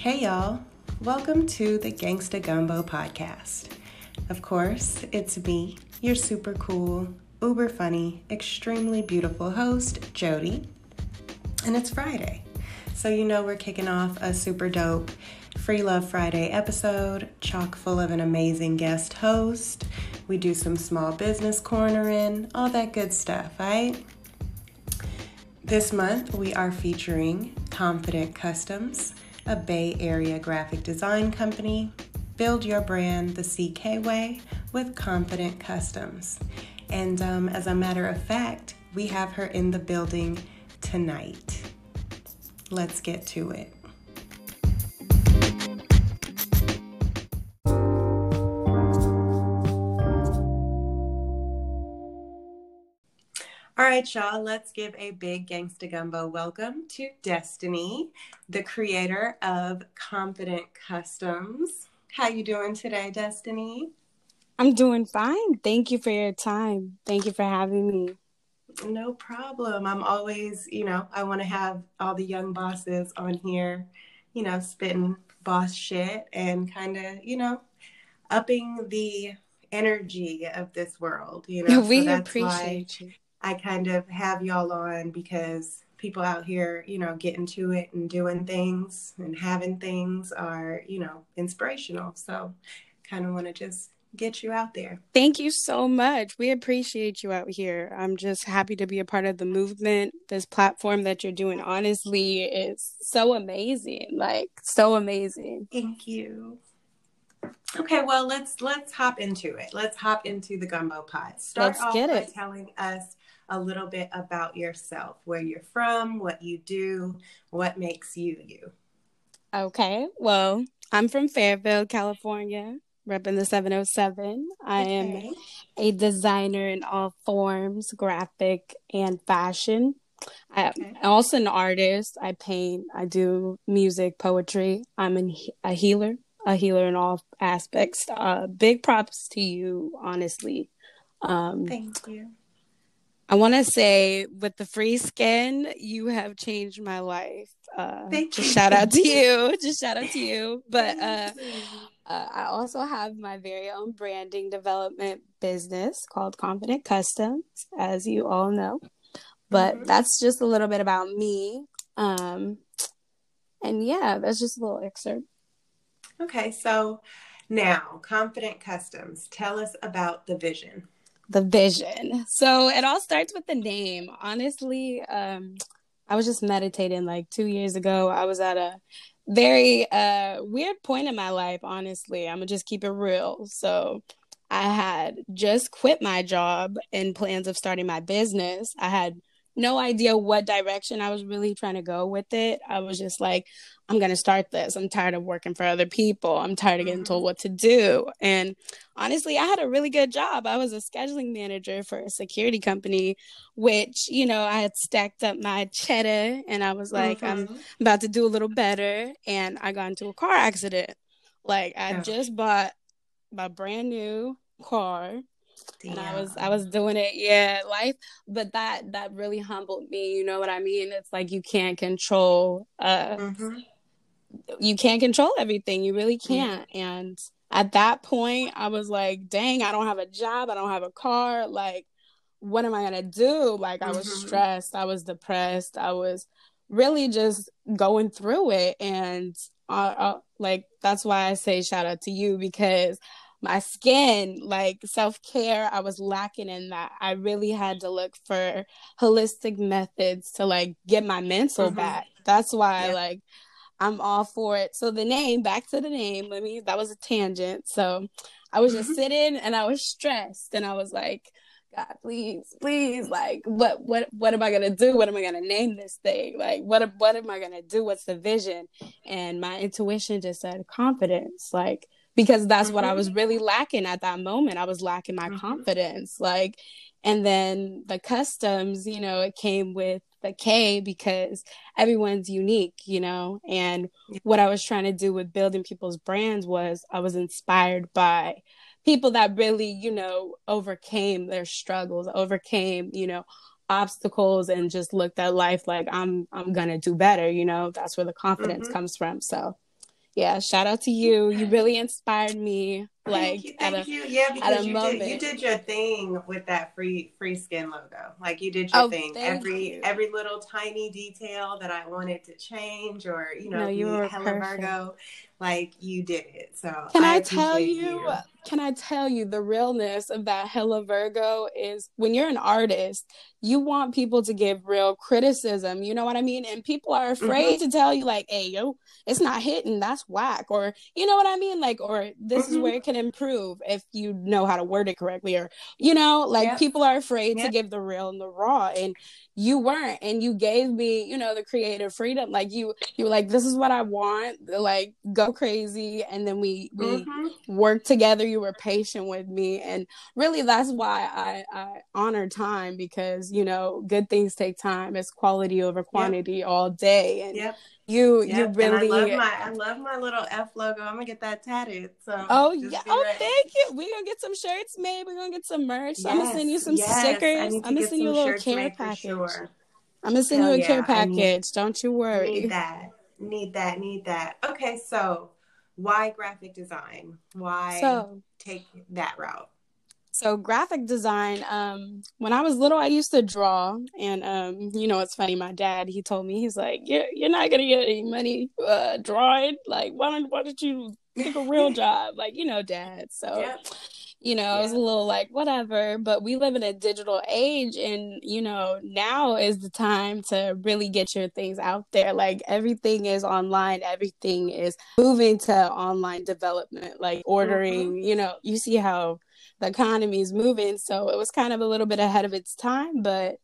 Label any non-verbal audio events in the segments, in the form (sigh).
Hey y'all, welcome to the Gangsta Gumbo podcast. Of course, it's me, your super cool, uber funny, extremely beautiful host, Jody. And it's Friday. So you know we're kicking off a super dope Free Love Friday episode, chock full of an amazing guest host. We do some small business cornering, all that good stuff, right? This month we are featuring Confident Customs, a Bay Area graphic design company. Build your brand the CK way with Confident Customs. And um, as a matter of fact, we have her in the building tonight. Let's get to it. Right, y'all, let's give a big gangsta gumbo welcome to Destiny, the creator of Confident Customs. How you doing today, Destiny? I'm doing fine. Thank you for your time. Thank you for having me. No problem. I'm always, you know, I want to have all the young bosses on here, you know, spitting boss shit and kind of, you know, upping the energy of this world, you know. (laughs) We so appreciate you I kind of have y'all on because people out here, you know, getting to it and doing things and having things are, you know, inspirational. So kind of want to just get you out there. Thank you so much. We appreciate you out here. I'm just happy to be a part of the movement. This platform that you're doing honestly is so amazing. Like so amazing. Thank you. Okay, well let's let's hop into it. Let's hop into the gumbo pot. Start let's off by it. telling us a little bit about yourself, where you're from, what you do, what makes you you. Okay, well, I'm from Fairfield, California, repping the 707. I okay. am a designer in all forms, graphic and fashion. I, am also an artist. I paint, I do music, poetry. I'm an, a healer, a healer in all aspects. Uh, big props to you, honestly. Um, Thank you. I want to say with the free skin, you have changed my life. Uh, Thank you. shout out to you. (laughs) Just shout out to you. But uh, uh, I also have my very own branding development business called Confident Customs, as you all know. But mm-hmm. that's just a little bit about me. Um, and yeah, that's just a little excerpt. Okay, so now Confident Customs, tell us about the vision the vision. So it all starts with the name. Honestly, um, I was just meditating like two years ago. I was at a very uh, weird point in my life, honestly. I'm gonna just keep it real. So I had just quit my job in plans of starting my business. I had no idea what direction I was really trying to go with it. I was just like, I'm going to start this. I'm tired of working for other people. I'm tired of getting told mm-hmm. what to do. And honestly, I had a really good job. I was a scheduling manager for a security company, which, you know, I had stacked up my cheddar and I was like, mm-hmm. I'm about to do a little better. And I got into a car accident. Like, I yeah. just bought my brand new car Damn. And I was I was doing it, yeah, life. But that that really humbled me. You know what I mean? It's like you can't control. uh mm-hmm. You can't control everything. You really can't. Yeah. And at that point, I was like, "Dang, I don't have a job. I don't have a car. Like, what am I gonna do?" Like, I was mm-hmm. stressed. I was depressed. I was really just going through it and uh, uh, like that's why I say shout out to you because my skin, like self care, I was lacking in that. I really had to look for holistic methods to like get my mental mm-hmm. back. That's why yeah. like I'm all for it. So the name, back to the name, let me that was a tangent. So I was just mm-hmm. sitting and I was stressed and I was like, God, please, please, like, what, what, what am I gonna do? What am I gonna name this thing? Like, what, what am I gonna do? What's the vision? And my intuition just said confidence. Like, because that's mm-hmm. what I was mm-hmm. really lacking at that moment. I was lacking my mm-hmm. confidence. Like, and then the customs, you know, it came with the K because everyone's unique, you know. And what I was trying to do with building people's brands was I was inspired by people that really, you know, overcame their struggles, overcame, you know, obstacles and just looked at life like I'm I'm gonna do better, you know. That's where the confidence mm-hmm. comes from. So yeah, shout out to you. You really inspired me. Like, thank you, thank a, you. Yeah, because you did, you did your thing with that free free skin logo. Like you did your oh, thing. Every you. every little tiny detail that I wanted to change, or you know, no, you were perfect. Virgo, like you did it. So can I, I tell you, you? Can I tell you the realness of that hella Virgo is when you're an artist, you want people to give real criticism. You know what I mean? And people are afraid mm-hmm. to tell you like, "Hey, yo, it's not hitting. That's whack," or you know what I mean? Like, or this mm-hmm. is where it can improve if you know how to word it correctly, or you know, like yep. people are afraid yep. to give the real and the raw, and you weren't, and you gave me, you know, the creative freedom. Like you, you were like, "This is what I want." Like, go crazy, and then we we mm-hmm. worked together. You were patient with me, and really, that's why I I honor time because you know, good things take time. It's quality over quantity yep. all day. And yep. you yep. you really and I love my I love my little F logo. I'm gonna get that tatted. So Oh yeah. Oh ready. thank you. We're gonna get some shirts made. We're gonna get some merch. Yes. I'm gonna send you some yes. stickers. I'm gonna send you a little care package. Sure. I'm gonna send Hell you a yeah. care package. Need, Don't you worry. Need that. Need that. Need that. Okay, so why graphic design? Why so, take that route? so graphic design um when i was little i used to draw and um you know it's funny my dad he told me he's like you're, you're not gonna get any money uh drawing like why don't why don't you take a real (laughs) job like you know dad so yeah. You know yeah. i was a little like whatever but we live in a digital age and you know now is the time to really get your things out there like everything is online everything is moving to online development like ordering mm-hmm. you know you see how the economy is moving. So it was kind of a little bit ahead of its time, but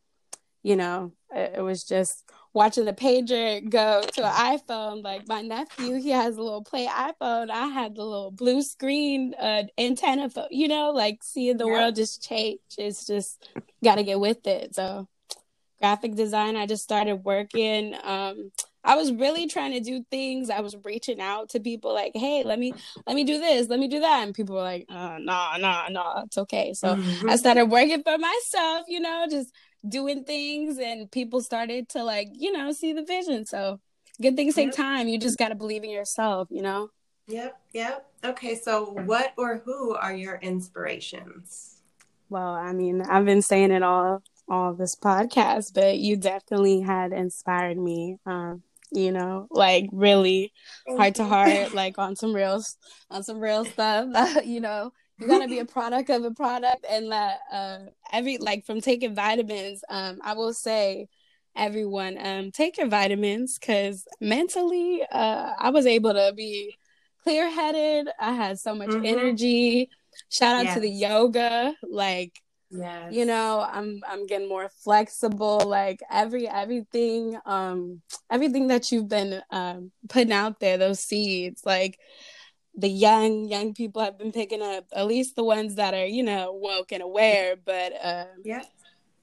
you know, it, it was just watching the pager go to an iPhone. Like my nephew, he has a little play iPhone. I had the little blue screen uh, antenna. Phone, you know, like seeing the yeah. world just change. It's just got to get with it. So graphic design, I just started working. Um, I was really trying to do things. I was reaching out to people like, "Hey, let me let me do this, let me do that," and people were like, uh, "Nah, nah, nah, it's okay." So mm-hmm. I started working for myself, you know, just doing things, and people started to like, you know, see the vision. So good things take time. You just got to believe in yourself, you know. Yep, yep. Okay, so what or who are your inspirations? Well, I mean, I've been saying it all all this podcast, but you definitely had inspired me. Um, you know, like really heart to heart, (laughs) like on some real, on some real stuff. (laughs) You know, you gotta be a (laughs) product of a product, and that uh, every like from taking vitamins. Um, I will say, everyone, um, take your vitamins because mentally, uh, I was able to be clear headed. I had so much mm-hmm. energy. Shout out yes. to the yoga, like yeah you know i'm i'm getting more flexible like every everything um everything that you've been um putting out there those seeds like the young young people have been picking up at least the ones that are you know woke and aware but uh yeah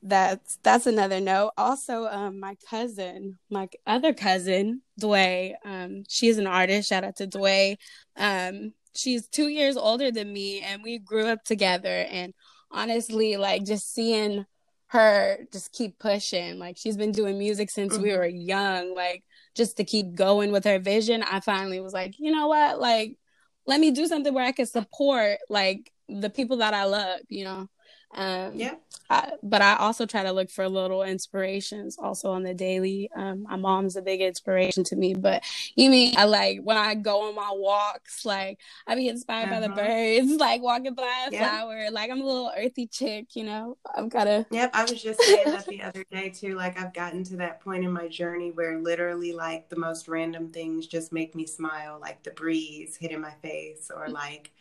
that's that's another note also um my cousin my other cousin Dway um she's an artist shout out to Dway um she's two years older than me and we grew up together and honestly, like just seeing her just keep pushing. Like she's been doing music since mm-hmm. we were young. Like just to keep going with her vision, I finally was like, you know what? Like, let me do something where I can support like the people that I love, you know? Um, yeah. I, but I also try to look for little inspirations also on the daily. Um, my mom's a big inspiration to me, but you mean I like when I go on my walks, like I be inspired uh-huh. by the uh-huh. birds, (laughs) like walking by a flower. Like I'm a little earthy chick, you know. I'm kind of. Yep, I was just saying that the other day too. Like I've gotten to that point in my journey where literally like the most random things just make me smile, like the breeze hitting my face, or like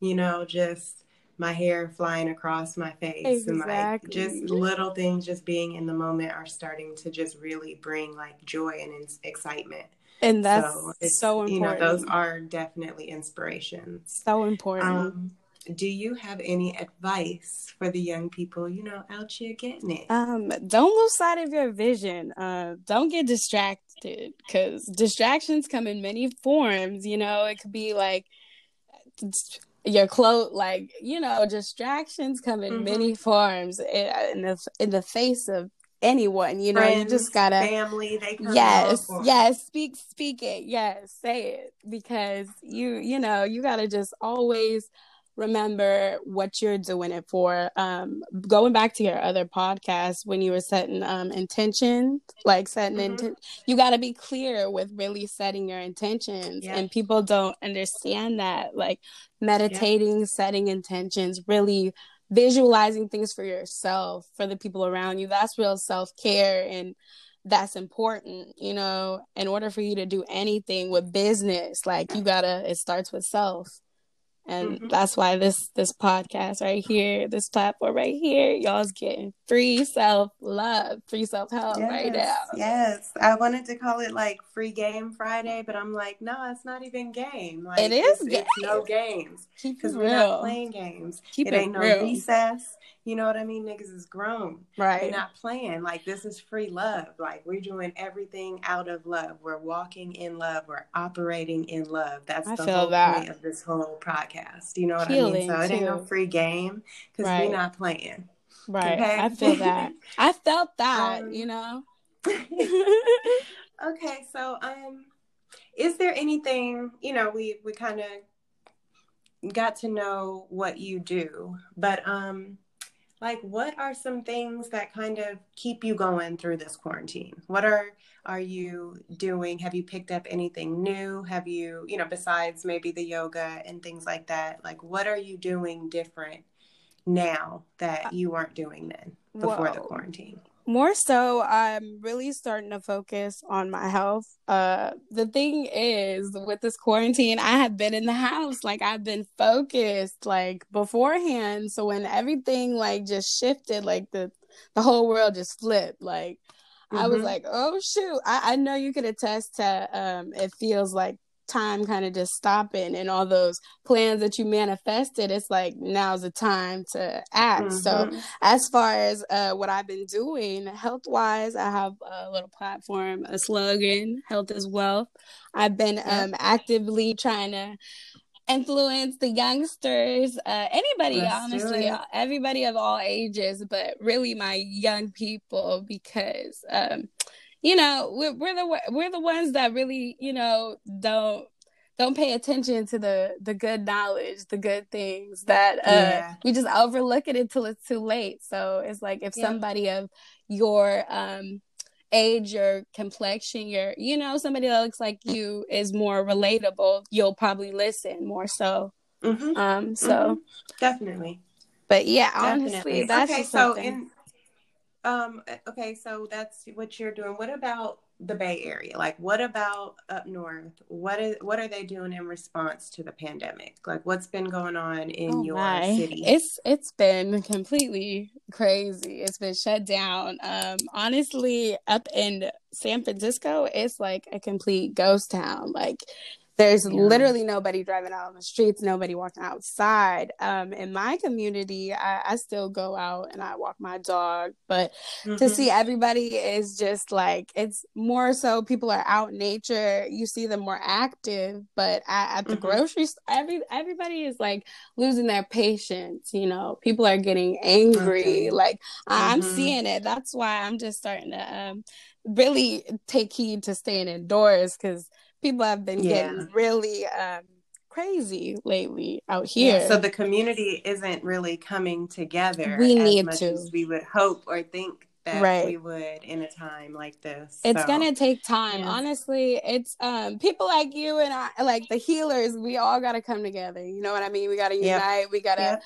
you know just my hair flying across my face exactly. and like just little things just being in the moment are starting to just really bring like joy and excitement. And that's so, so important you know those are definitely inspirations. So important. Um, do you have any advice for the young people you know out here getting it? Um don't lose sight of your vision. Uh don't get distracted because distractions come in many forms you know? It could be like your clothes like you know distractions come in mm-hmm. many forms in the in the face of anyone. You know, Friends, you just gotta family. They yes, yes. Speak, speak it. Yes, say it because you, you know, you gotta just always remember what you're doing it for. Um, going back to your other podcast when you were setting um intentions, like setting Mhm. intent, you got to be clear with really setting your intentions, Yeah. and people don't understand that. Like meditating, setting intentions, really visualizing things for yourself, for the people around you. That's real self care and. That's important, you know, in order for you to do anything with business, like you gotta, it starts with self and Mhm. that's why this this podcast right here this platform right here y'all's getting free self love free self help right now Yes, I wanted to call it like free game Friday, but I'm like, no, it's not even game. Like It is it's, it's no games because we're not real playing games. Keep it it ain't no recess. You know what I mean? Niggas is grown. right We're right not playing. Like this is free love. Like we're doing everything out of love. We're walking in love. We're operating in love. That's I the whole that. point of this whole podcast. You know what I mean? So it ain't no free game because Right. we're not playing. right Okay. i feel that i felt that (laughs) Um, you know (laughs) Okay, so um is there anything, you know, we we kind of got to know what you do, but um like what are some things that kind of keep you going through this quarantine? What are are you doing? Have you picked up anything new? Have you, you know, besides maybe the yoga and things like that? Like what are you doing different now that uh, you weren't doing then before the quarantine? More so i'm really starting to focus on my health. Uh the thing is with this quarantine i have been in the house. Like i've been focused like beforehand. So when everything like just shifted like the the whole world just flipped. Like i was Mhm. like oh shoot. I, I know you could attest to um it feels like time kind of just stopping and all those plans that you manifested it's like now's the time to act so Mhm. as far as uh, what I've been doing health wise, I have a little platform, a slogan, health is wealth. I've been Yeah. um, actively trying to influence the youngsters, uh, anybody, Let's honestly, everybody of all ages, but really my young people because, um, you know, we're, we're the we're the ones that really, you know, don't don't pay attention to the the good knowledge, the good things that uh Yeah. we just overlook it until it's too late. So it's like if Yeah. somebody of your um age, your complexion, your you know, somebody that looks like you is more relatable, you'll probably listen more so. Mhm. Um so Mhm. Definitely. but yeah, Definitely. honestly, that's okay. So something. in um okay, so that's what you're doing. What about the Bay Area? Like, what about up north? What is what are they doing in response to the pandemic? Like, what's been going on in Oh your my. city? It's it's been completely crazy. It's been shut down. Um honestly, up in San Francisco, it's like a complete ghost town. Like there's Yeah. literally nobody driving out on the streets, nobody walking outside. Um in my community, I, I still go out and I walk my dog, but to Mhm. see everybody is just like it's more so people are out in nature you see them more active but at, at the Mhm. grocery store every everybody is like losing their patience you know people are getting angry Okay. like I- i'm seeing it that's why i'm just starting to um really take heed to staying indoors because people have been Yeah. getting really um crazy lately out here Yeah, so the community isn't really coming together We as need much to. as we would hope or think that Right. we would in a time like this. It's So, gonna take time. yeah. Honestly, it's um people like you and I like the healers, we all gotta come together. You know what I mean? We gotta Yep. unite, we gotta Yep.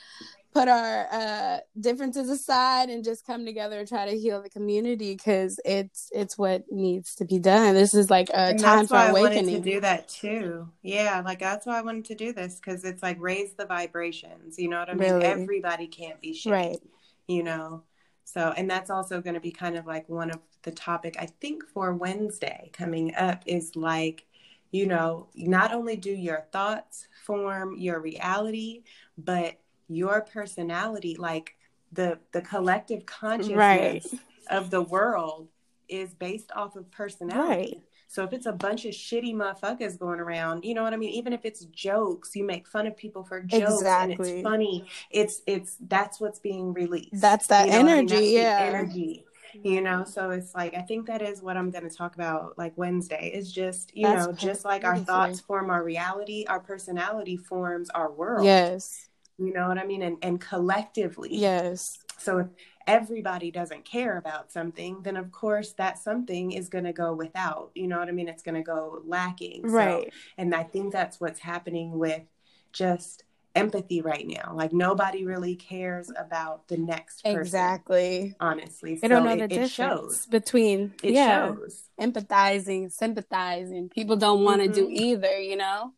Put our uh differences aside and just come together and try to heal the community because it's it's what needs to be done. This is like a and time that's for why I wanted to do that too. Yeah, like that's why I wanted to do this because it's like raise the vibrations. You know what I mean? Really. Everybody can't be shitty. Right. You know. So, and that's also going to be kind of like one of the topic I think for Wednesday coming up is like, you know, not only do your thoughts form your reality, but your personality, like the the collective consciousness Right. of the world is based off of personality. Right. So if it's a bunch of shitty motherfuckers going around, you know what I mean? Even if it's jokes, you make fun of people for jokes and it's funny. It's it's that's what's being released. That's that You know what I mean? energy, That's yeah. energy. you know so it's like i think that is what i'm going to talk about like wednesday is just you That's know just like our thoughts form our reality our personality forms our world Yes. You know what i mean and and collectively Yes. so if everybody doesn't care about something then of course that something is going to go without you know what i mean it's going to go lacking So- Right. and i think that's what's happening with just empathy right now like nobody really cares about the next person Exactly. honestly They don't So know it, the difference shows between it yeah, shows empathizing, sympathizing. People don't want to do Mhm. either, you know?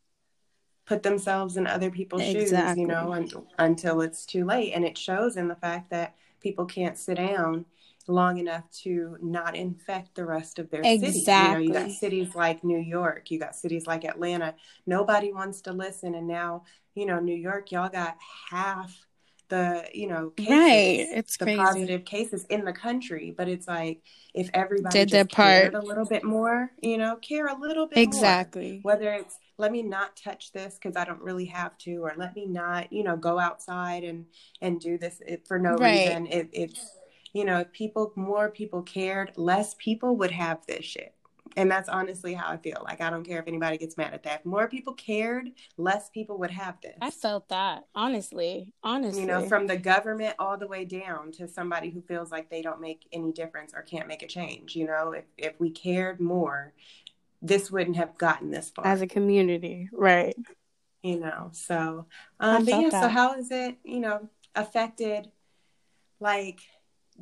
Put themselves in other people's shoes you know un- until it's too late. And it shows in the fact that people can't sit down long enough to not infect the rest of their city. You know you got cities like new york you got cities like atlanta. Nobody wants to listen. And now you know new york y'all got half the you know cases, Right. It's the crazy. positive cases in the country but it's like if everybody Did their part. a little bit more you know care a little bit more Exactly. whether it's let me not touch this because i don't really have to or let me not you know go outside and and do this for no Right. reason it, it's you know if people more people cared less people would have this shit and that's honestly how i feel like i don't care if anybody gets mad at that if more people cared less people would have this I felt that, honestly. Honestly. you know from the government all the way down to somebody who feels like they don't make any difference or can't make a change you know if, if we cared more this wouldn't have gotten this far As a community. Right. you know so um but felt yeah so that. how has it you know affected like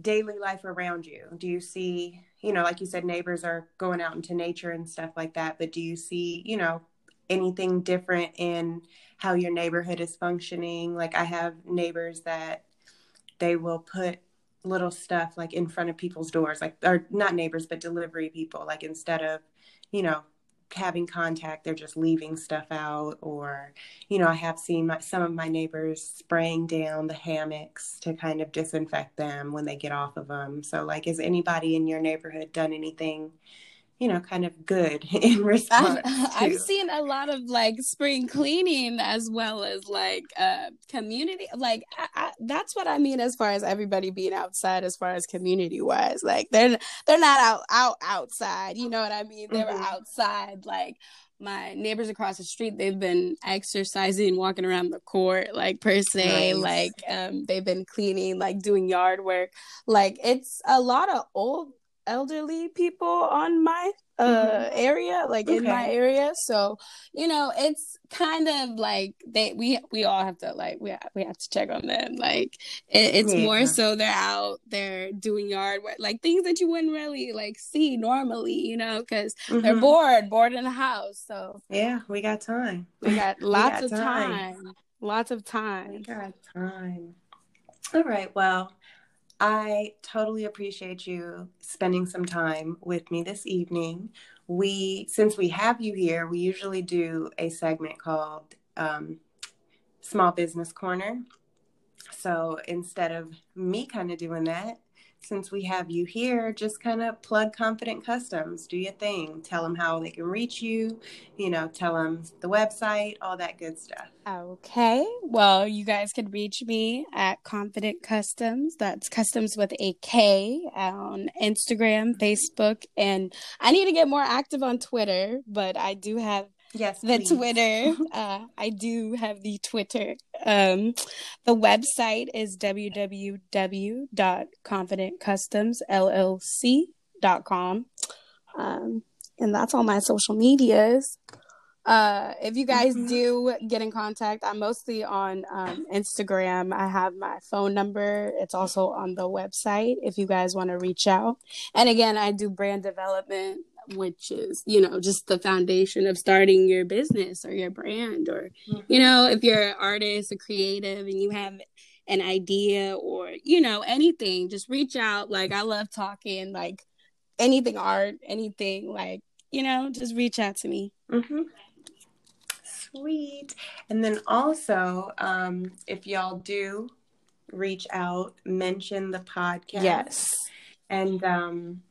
daily life around you do you see you know like you said neighbors are going out into nature and stuff like that but do you see you know anything different in how your neighborhood is functioning? Like i have neighbors that they will put little stuff like in front of people's doors like or not neighbors but delivery people like instead of you know having contact they're just leaving stuff out or you know i have seen my, some of my neighbors spraying down the hammocks to kind of disinfect them when they get off of them so like has anybody in your neighborhood done anything you know kind of good (laughs) in response (laughs) I've, I've seen a lot of like spring cleaning as well as like uh community like I, I, that's what i mean as far as everybody being outside as far as community wise like they're they're not out out outside you know what i mean they were Mhm. outside like my neighbors across the street they've been exercising walking around the court like per se Nice. like um they've been cleaning like doing yard work like it's a lot of old elderly people on my uh area like in my Mm-hmm. Area so you know it's kind of like they we we all have to like we have, we have to check on them like it, it's Yeah. more so they're out they're doing yard work like things that you wouldn't really like see normally you know because they're Mhm. bored bored in the house so yeah we got time we got (laughs) lots got of time. time lots of time We got time. All right. Well, I totally appreciate you spending some time with me this evening. We, since we have you here, we usually do a segment called um, Small Business Corner. So instead of me kind of doing that, since we have you here, just kind of plug Confident Customs, do your thing, tell them how they can reach you, you know, tell them the website, all that good stuff. Okay. Well, you guys can reach me at Confident Customs. That's customs with a K on Instagram, Facebook, and I need to get more active on Twitter, but I do have Yes, the please. Twitter. (laughs) Uh, I do have the Twitter. Um, the website is www.confidentcustomsllc.com. Um, and that's all my social medias. Uh, if you guys Mhm. do get in contact, I'm mostly on um, Instagram. I have my phone number. It's also on the website if you guys want to reach out. And again, I do brand development, which is, you know, just the foundation of starting your business or your brand. Or, you know, if you're an artist, a creative, and you have an idea or, you know, anything, just reach out. Like, I love talking, like anything art, anything, like, you know, just reach out to me. Mm-hmm. Sweet. And then also, um, if y'all do reach out, mention the podcast. Yes. And um,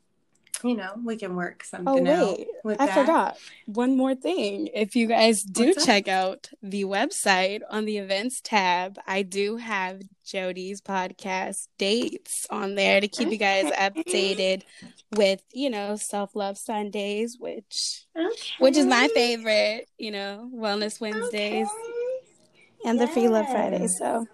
you know, we can work oh, something oh, wait, out. I that. forgot one more thing. If you guys do check out the website on the events tab, I do have Jody's podcast dates on there to keep okay. you guys updated with, you know, self love Sundays, which okay. which is my favorite, you know, wellness Wednesdays okay. and yes. the free love Fridays. So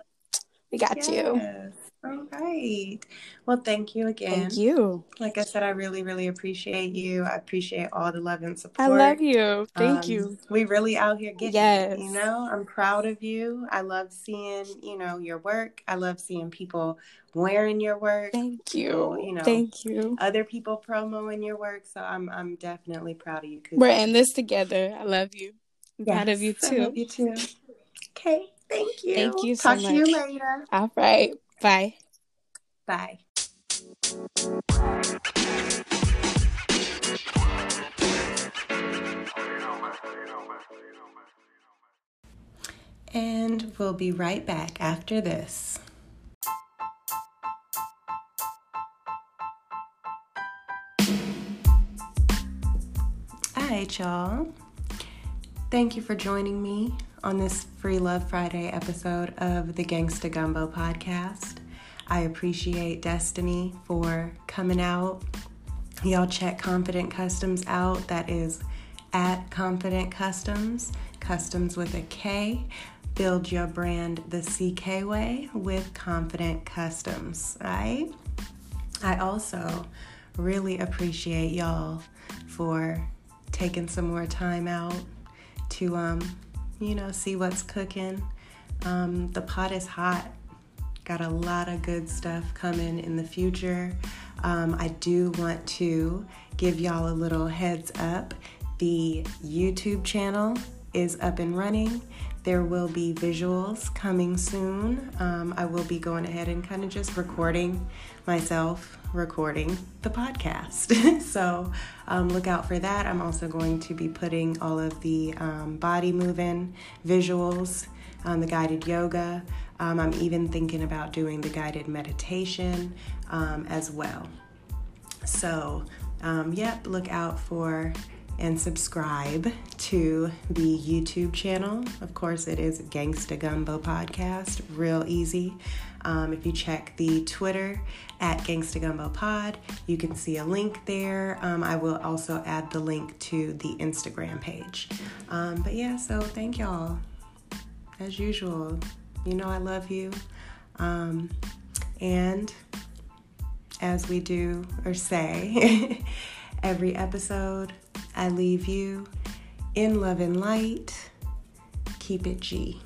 we got yes. you. All right. Well, thank you again. Thank you. Like I said, I really, really appreciate you. I appreciate all the love and support. I love you. Thank um, you. We really out here getting yes. It, you know, I'm proud of you. I love seeing, you know, your work. I love seeing people wearing your work. Thank you. You know, thank you. Other people promoting your work. So I'm I'm definitely proud of you. We're in this together. I love you. I'm yes, proud of you too. I love you too. Okay. Thank you. Thank you so Talk much. to you later. All right. Bye. Bye. And we'll be right back after this. All right, y'all. Thank you for joining me on this Free Love Friday episode of the Gangsta Gumbo podcast. I appreciate Destiny for coming out. Y'all check Confident Customs out. That is at Confident Customs, customs with a K. Build your brand the CK way with Confident Customs, right? I also really appreciate y'all for taking some more time out to um you know, see what's cooking. Um, the pot is hot. Got a lot of good stuff coming in the future. Um, I do want to give y'all a little heads up. The YouTube channel is up and running. There will be visuals coming soon. Um, I will be going ahead and kind of just recording myself recording the podcast. (laughs) so um, look out for that. I'm also going to be putting all of the um, body moving visuals, the guided yoga. Um, I'm even thinking about doing the guided meditation um, as well. So, um, yep, look out for and subscribe to the YouTube channel. Of course, it is Gangsta Gumbo Podcast, real easy. Um, if you check the Twitter at Gangsta Gumbo Pod, you can see a link there. Um, I will also add the link to the Instagram page. Um, but yeah, so thank y'all. As usual, you know I love you. Um, and as we do or say (laughs) every episode, I leave you in love and light. Keep it G.